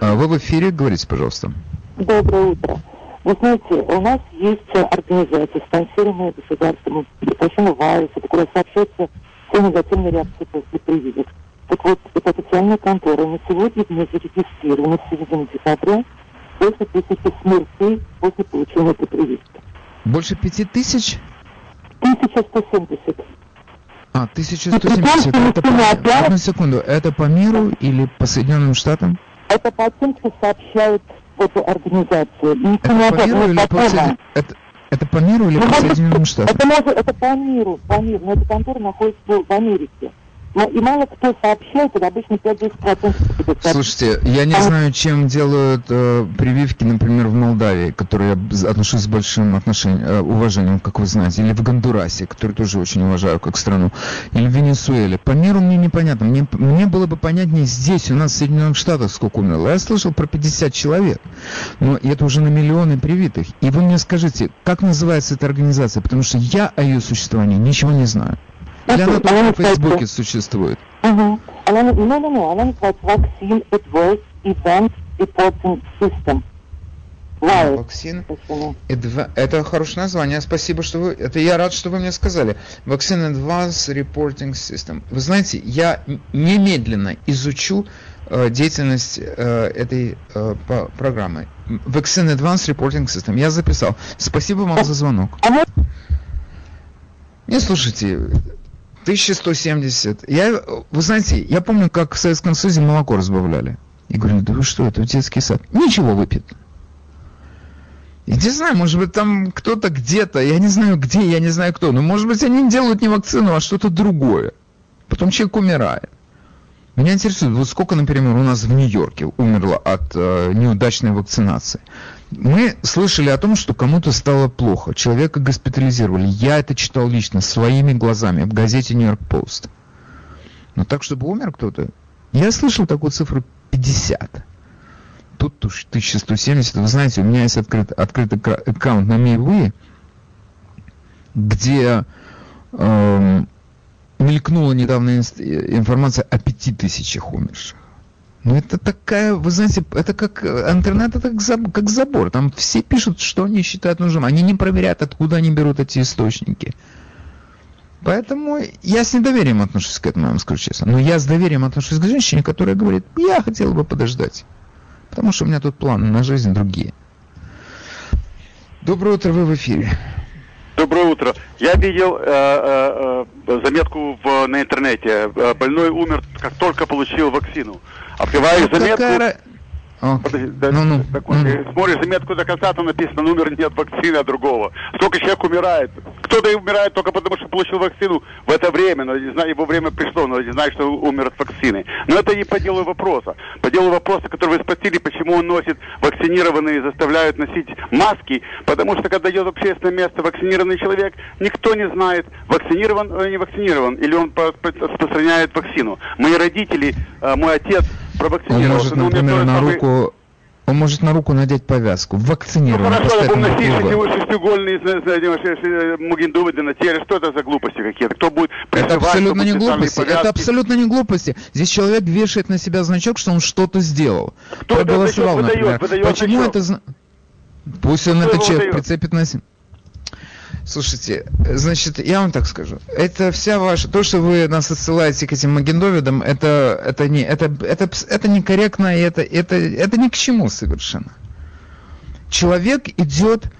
А вы в эфире, говорите, пожалуйста. Доброе утро. Вы знаете, у нас есть организация, спонсируемая государством, совершенно ВАИС, которая сообщается все негативные реакции после прививок. Так вот, эта официальная контора на сегодня не зарегистрирована в середине декабря больше тысячи смертей после получения этой прививки. Больше пяти тысяч? 1170. А, 1170. Это по... Одну секунду. Это по миру или по Соединенным Штатам? Это по тем, что сообщают эту организацию. И это, по миру или по это, это по миру или ну, по Соединенным Штатам? Это, может, это по миру, по миру, но эта контора находится в Америке. Но и мало кто сообщает, это обычно 5-10%. Слушайте, я не знаю, чем делают э, прививки, например, в Молдавии, которые я отношусь с большим отношением, э, уважением, как вы знаете, или в Гондурасе, который тоже очень уважаю как страну, или в Венесуэле. По миру мне непонятно. Мне, мне было бы понятнее здесь, у нас в Соединенных Штатах сколько умерло. Я слышал про 50 человек, но это уже на миллионы привитых. И вы мне скажите, как называется эта организация, потому что я о ее существовании ничего не знаю. Или она только в Фейсбуке существует? Она, ну, ну, ну, она называется Vaccine Adverse Event Reporting System. Вакцин. Это хорошее название. Спасибо, что вы... Это я рад, что вы мне сказали. Vaccine Advanced Reporting System. Вы знаете, я немедленно изучу э, деятельность э, этой э, по, программы. Vaccine Advanced Reporting System. Я записал. Спасибо вам за звонок. Не слушайте, 1170. Я, вы знаете, я помню, как в Советском Союзе молоко разбавляли. И говорю, да вы что, это детский сад. Ничего выпьет. Я не знаю, может быть, там кто-то где-то, я не знаю где, я не знаю кто, но может быть они делают не вакцину, а что-то другое. Потом человек умирает. Меня интересует, вот сколько, например, у нас в Нью-Йорке умерло от э, неудачной вакцинации. Мы слышали о том, что кому-то стало плохо, человека госпитализировали. Я это читал лично, своими глазами, в газете Нью-Йорк Пост. Но так, чтобы умер кто-то, я слышал такую цифру 50. Тут уж 1170. Вы знаете, у меня есть открыт, открытый аккаунт на Мейвы, где э, мелькнула недавно информация о 5000 умерших. Ну, это такая, вы знаете, это как интернет, это как, как забор. Там все пишут, что они считают нужным. Они не проверяют, откуда они берут эти источники. Поэтому я с недоверием отношусь к этому, я вам скажу честно. Но я с доверием отношусь к женщине, которая говорит, я хотела бы подождать. Потому что у меня тут планы на жизнь другие. Доброе утро, вы в эфире. Доброе утро. Я видел э, э, э, заметку в, на интернете. Э, Больной умер, как только получил вакцину. Открываешь Ну, заметку. какая О, Подожди, да, ну, ну, так вот, ну. смотришь заметку до конца, там написано номер нет вакцины, а другого. Сколько человек умирает? Кто-то и умирает только потому, что получил вакцину в это время, но не знаю, его время пришло, но не знает, что умер от вакцины. Но это не по делу вопроса. По делу вопроса, который вы спросили, почему он носит вакцинированные, заставляют носить маски, потому что когда идет в общественное место вакцинированный человек, никто не знает, вакцинирован или не вакцинирован, или он распространяет вакцину. Мои родители, э, мой отец Он провакцинировался. может, но у меня например, на самый- руку... Он может на руку надеть повязку. Ну Вакцинирован. хорошо, поставить буду на носить шести- шестиугольные мугиндовиды на теле. Что это за глупости какие-то? Кто будет Это абсолютно не глупости. Это абсолютно не глупости. Здесь человек вешает на себя значок, что он что-то сделал. Кто этот Проголосовал, значок выдает? например. Выдает Почему значок? это... Пусть он Кто это его человек выдает? прицепит на себя. Слушайте, значит, я вам так скажу. Это вся ваша... То, что вы нас отсылаете к этим Магендовидам, это, это, не, это, это, это некорректно, и это, это, это ни к чему совершенно. Человек идет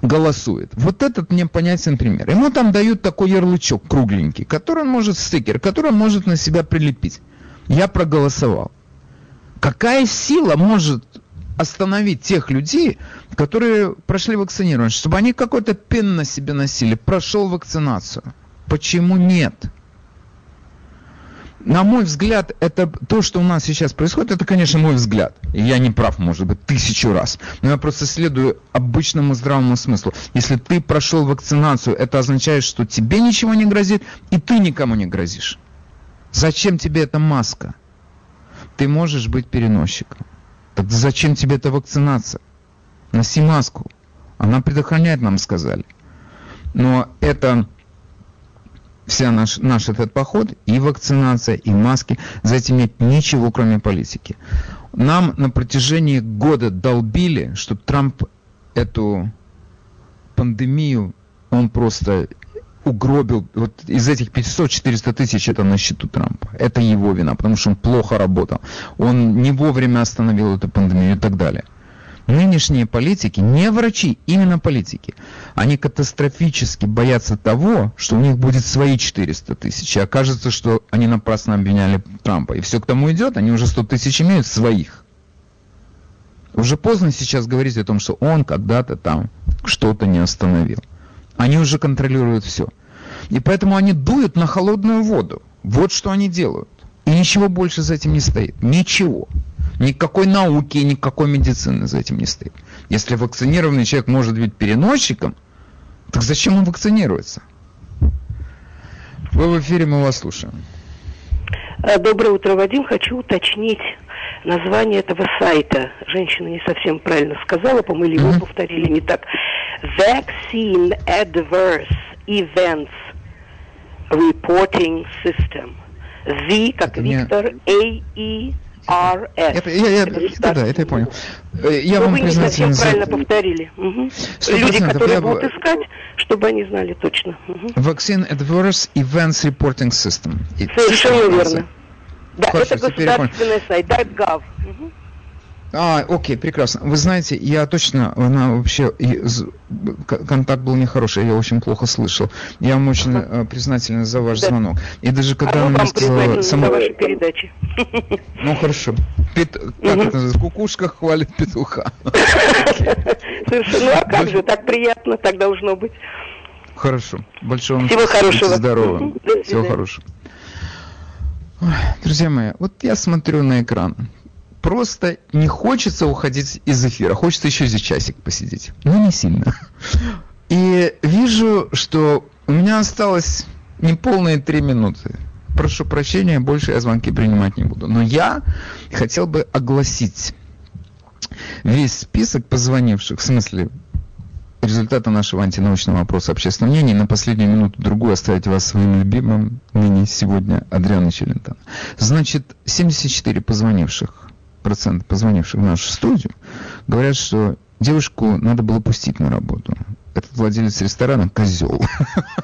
голосует. Вот этот мне понятен пример. Ему там дают такой ярлычок кругленький, который он может, стикер, который он может на себя прилепить. Я проголосовал. Какая сила может остановить тех людей, которые прошли вакцинирование, чтобы они какой-то пин на себе носили, прошел вакцинацию? Почему нет? На мой взгляд, это то, что у нас сейчас происходит, это, конечно, мой взгляд. И я не прав, может быть, тысячу раз. Но я просто следую обычному здравому смыслу. Если ты прошел вакцинацию, это означает, что тебе ничего не грозит, и ты никому не грозишь. Зачем тебе эта маска? Ты можешь быть переносчиком. Так зачем тебе эта вакцинация? Носи маску. Она предохраняет, нам сказали. Но это вся наш, наш этот поход, и вакцинация, и маски, за этим нет ничего, кроме политики. Нам на протяжении года долбили, что Трамп эту пандемию, он просто угробил, вот из этих 500-400 тысяч это на счету Трампа. Это его вина, потому что он плохо работал. Он не вовремя остановил эту пандемию и так далее. Нынешние политики, не врачи, именно политики, они катастрофически боятся того, что у них будет свои 400 тысяч. И окажется, что они напрасно обвиняли Трампа. И все к тому идет, они уже 100 тысяч имеют своих. Уже поздно сейчас говорить о том, что он когда-то там что-то не остановил. Они уже контролируют все. И поэтому они дуют на холодную воду. Вот что они делают. И ничего больше за этим не стоит. Ничего. Никакой науки, никакой медицины за этим не стоит. Если вакцинированный человек может быть переносчиком, так зачем он вакцинируется? Вы в эфире, мы вас слушаем. Э, Доброе утро, Вадим. Хочу уточнить название этого сайта. Женщина не совсем правильно сказала, по-моему, его повторили не так. Vaccine Adverse Events Reporting System. V, как Это Виктор, A, E, R, S. Это, я, я- это, да, это я понял. Э, Я Но вам вы не совсем за... правильно повторили. Сто Люди, которые Я будут искать, чтобы они знали точно. Мгм. Vaccine Adverse Events Reporting System. Совершенно верно. Да, Хорошо, это государственный сайт, .gov. Мгм. А, окей, прекрасно. Вы знаете, я точно, она вообще, контакт был нехороший, я очень плохо слышал. Я вам очень э, признателен за ваш Да. звонок. И даже когда а она мне сказала сама... за ваши передачи. Ну хорошо. Пет- Как Мгм. это называется? Кукушка хвалит петуха. Совершенно. Ну а как же, так приятно, так должно быть. Хорошо. Большое вам Всего хорошего. До Всего хорошего. Друзья мои, вот я смотрю на экран. Просто не хочется уходить из эфира. Хочется еще здесь часик посидеть. Но не сильно. *laughs* И вижу, что у меня осталось неполные три минуты. Прошу прощения, больше я звонки принимать не буду. Но я хотел бы огласить весь список позвонивших, в смысле результата нашего антинаучного опроса общественного мнения, на последнюю минуту-другую оставить вас своим любимым ныне сегодня Адриана Челентон. Значит, 74 позвонивших, процент позвонивших в нашу студию, говорят, что девушку надо было пустить на работу. Этот владелец ресторана козел.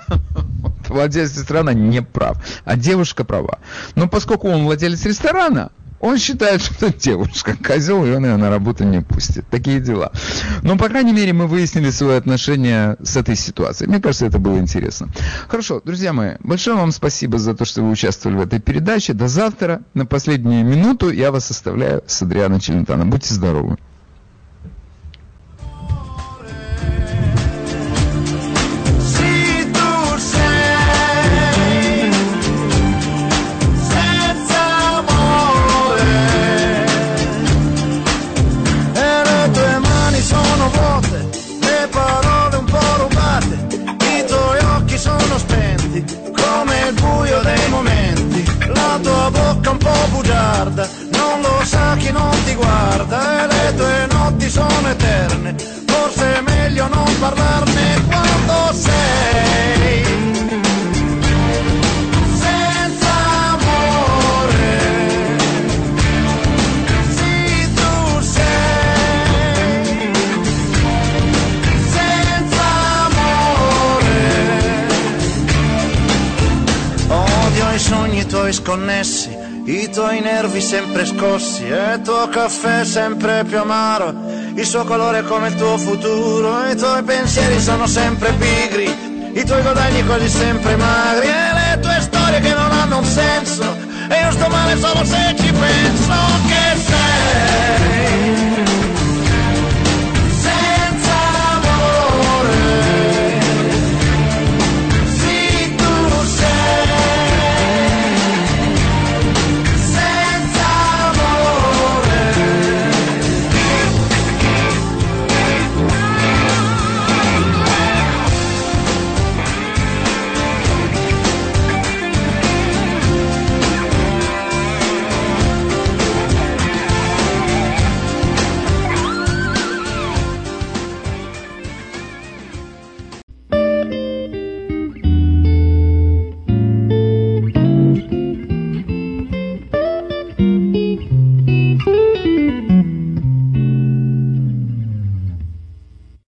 *laughs* Владелец ресторана не прав, а девушка права. Но поскольку он владелец ресторана, Он считает, что девушка козел, и он ее на работу не пустит. Такие дела. Но, по крайней мере, мы выяснили свои отношения с этой ситуацией. Мне кажется, это было интересно. Хорошо, друзья мои, большое вам спасибо за то, что вы участвовали в этой передаче. До завтра. На последнюю минуту я вас оставляю с Адрианой Челентано. Будьте здоровы. Tuoi nervi sempre scossi e il tuo caffè sempre più amaro, il suo colore come il tuo futuro, i tuoi pensieri sono sempre pigri, i tuoi guadagni quasi sempre magri. E le tue storie che non hanno un senso. E io sto male solo se ci penso. Che sei